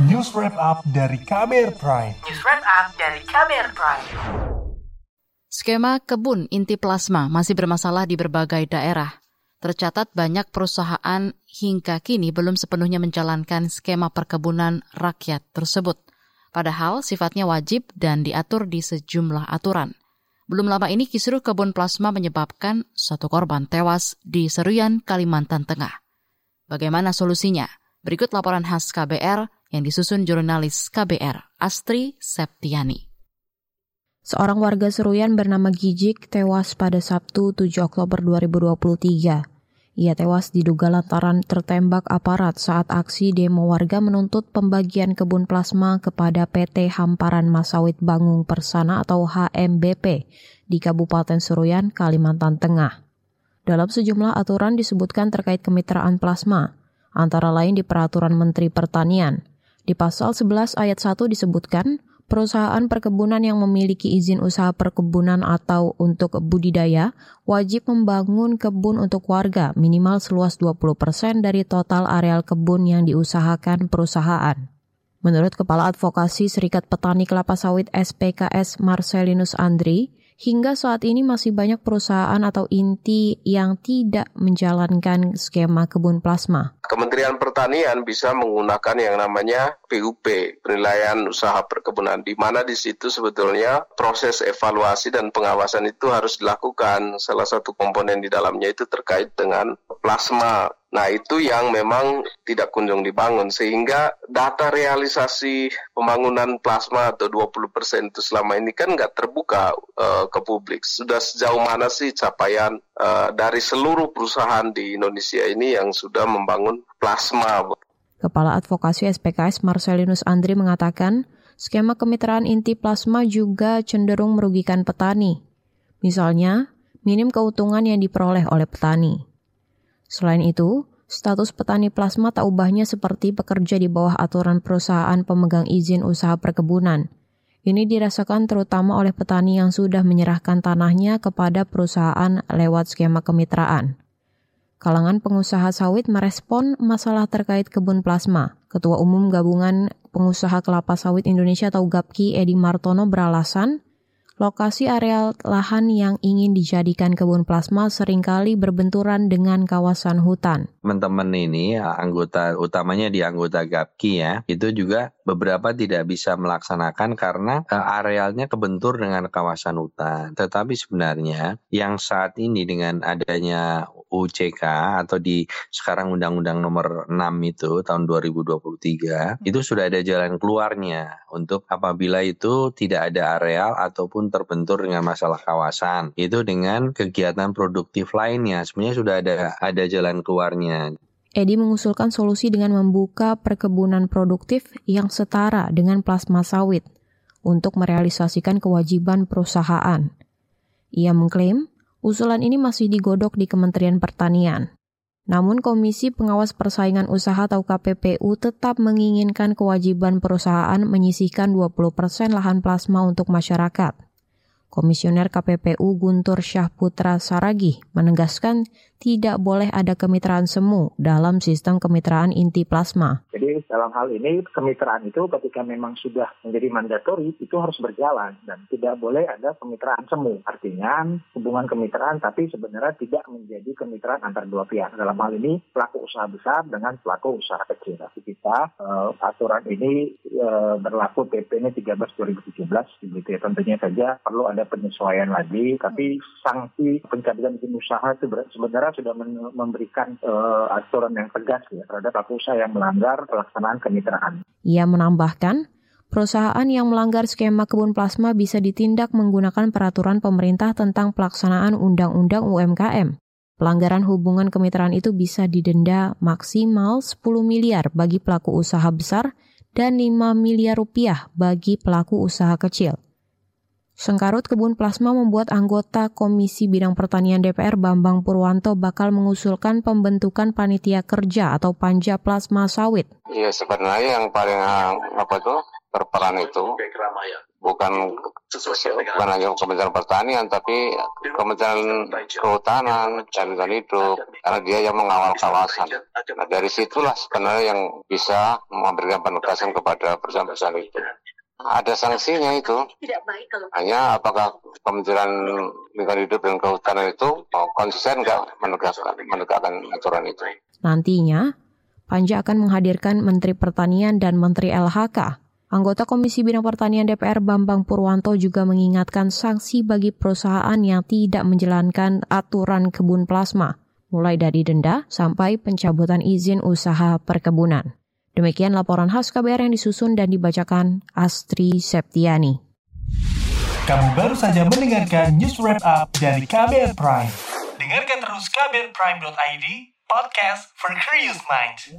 News Wrap Up dari KBR Prime. News Wrap Up dari KBR Prime. Skema kebun inti plasma masih bermasalah di berbagai daerah. Tercatat banyak perusahaan hingga kini belum sepenuhnya menjalankan skema perkebunan rakyat tersebut. Padahal sifatnya wajib dan diatur di sejumlah aturan. Belum lama ini kisruh kebun plasma menyebabkan satu korban tewas di Seruyan, Kalimantan Tengah. Bagaimana solusinya? Berikut laporan khas KBR yang disusun jurnalis KBR Astri Septiani. Seorang warga Seruyan bernama Gijik tewas pada Sabtu 7 Oktober 2023. Ia tewas diduga lantaran tertembak aparat saat aksi demo warga menuntut pembagian kebun plasma kepada PT Hamparan Masawit Bangung Persana atau HMBP di Kabupaten Seruyan, Kalimantan Tengah. Dalam sejumlah aturan disebutkan terkait kemitraan plasma, antara lain di Peraturan Menteri Pertanian. Di pasal 11 ayat 1 disebutkan, perusahaan perkebunan yang memiliki izin usaha perkebunan atau untuk budidaya wajib membangun kebun untuk warga minimal seluas 20% dari total areal kebun yang diusahakan perusahaan. Menurut Kepala Advokasi Serikat Petani Kelapa Sawit SPKS Marcelinus Andri, hingga saat ini masih banyak perusahaan atau inti yang tidak menjalankan skema kebun plasma. Kementerian Pertanian bisa menggunakan yang namanya PUP, penilaian usaha perkebunan, di mana di situ sebetulnya proses evaluasi dan pengawasan itu harus dilakukan. Salah satu komponen di dalamnya itu terkait dengan plasma Nah itu yang memang tidak kunjung dibangun sehingga data realisasi pembangunan plasma atau 20% itu selama ini kan nggak terbuka uh, ke publik. Sudah sejauh mana sih capaian uh, dari seluruh perusahaan di Indonesia ini yang sudah membangun plasma? Kepala Advokasi SPKS Marcelinus Andri mengatakan, skema kemitraan inti plasma juga cenderung merugikan petani. Misalnya, minim keuntungan yang diperoleh oleh petani. Selain itu, status petani plasma tak ubahnya seperti pekerja di bawah aturan perusahaan pemegang izin usaha perkebunan. Ini dirasakan terutama oleh petani yang sudah menyerahkan tanahnya kepada perusahaan lewat skema kemitraan. Kalangan pengusaha sawit merespon masalah terkait kebun plasma. Ketua Umum Gabungan Pengusaha Kelapa Sawit Indonesia atau GAPKI Edi Martono beralasan, Lokasi areal lahan yang ingin dijadikan kebun plasma sering kali berbenturan dengan kawasan hutan. Teman-teman ini anggota utamanya di anggota GAPKI ya, itu juga beberapa tidak bisa melaksanakan karena uh, arealnya kebentur dengan kawasan hutan. Tetapi sebenarnya yang saat ini dengan adanya UCK atau di sekarang Undang-Undang Nomor 6 itu tahun 2023 itu sudah ada jalan keluarnya untuk apabila itu tidak ada areal ataupun terbentur dengan masalah kawasan itu dengan kegiatan produktif lainnya sebenarnya sudah ada ada jalan keluarnya. Edi mengusulkan solusi dengan membuka perkebunan produktif yang setara dengan plasma sawit untuk merealisasikan kewajiban perusahaan. Ia mengklaim Usulan ini masih digodok di Kementerian Pertanian. Namun Komisi Pengawas Persaingan Usaha atau KPPU tetap menginginkan kewajiban perusahaan menyisihkan 20% lahan plasma untuk masyarakat. Komisioner KPPU Guntur Syahputra Saragi menegaskan tidak boleh ada kemitraan semu dalam sistem kemitraan inti plasma. Jadi dalam hal ini kemitraan itu ketika memang sudah menjadi mandatori itu harus berjalan dan tidak boleh ada kemitraan semu. Artinya hubungan kemitraan tapi sebenarnya tidak menjadi kemitraan antar dua pihak. Dalam hal ini pelaku usaha besar dengan pelaku usaha kecil. Tapi kita uh, aturan ini uh, berlaku PP ini 13 2017 gitu ya. Tentunya saja perlu ada ada penyesuaian lagi, tapi sanksi pencabutan izin usaha itu sebenarnya sudah memberikan uh, aturan yang tegas ya terhadap pelaku usaha yang melanggar pelaksanaan kemitraan. Ia menambahkan, perusahaan yang melanggar skema kebun plasma bisa ditindak menggunakan peraturan pemerintah tentang pelaksanaan Undang-Undang UMKM. Pelanggaran hubungan kemitraan itu bisa didenda maksimal 10 miliar bagi pelaku usaha besar dan 5 miliar rupiah bagi pelaku usaha kecil. Sengkarut kebun plasma membuat anggota Komisi Bidang Pertanian DPR Bambang Purwanto bakal mengusulkan pembentukan panitia kerja atau panja plasma sawit. Iya sebenarnya yang paling apa tuh berperan itu bukan bukan hanya Kementerian Pertanian tapi Kementerian Kehutanan dan Lingkungan Hidup karena dia yang mengawal kawasan. Nah dari situlah sebenarnya yang bisa memberikan penegasan kepada perusahaan-perusahaan itu. Ada sanksinya itu. Hanya apakah Kementerian Lingkungan Hidup dan Kehutanan itu konsisten nggak menegakkan, menegakkan aturan itu. Nantinya, Panja akan menghadirkan Menteri Pertanian dan Menteri LHK Anggota Komisi Bidang Pertanian DPR Bambang Purwanto juga mengingatkan sanksi bagi perusahaan yang tidak menjalankan aturan kebun plasma, mulai dari denda sampai pencabutan izin usaha perkebunan. Demikian laporan khas KBR yang disusun dan dibacakan Astri Septiani. Kamu baru saja mendengarkan news wrap up dari KBR Prime. Dengarkan terus kbrprime.id, podcast for curious minds.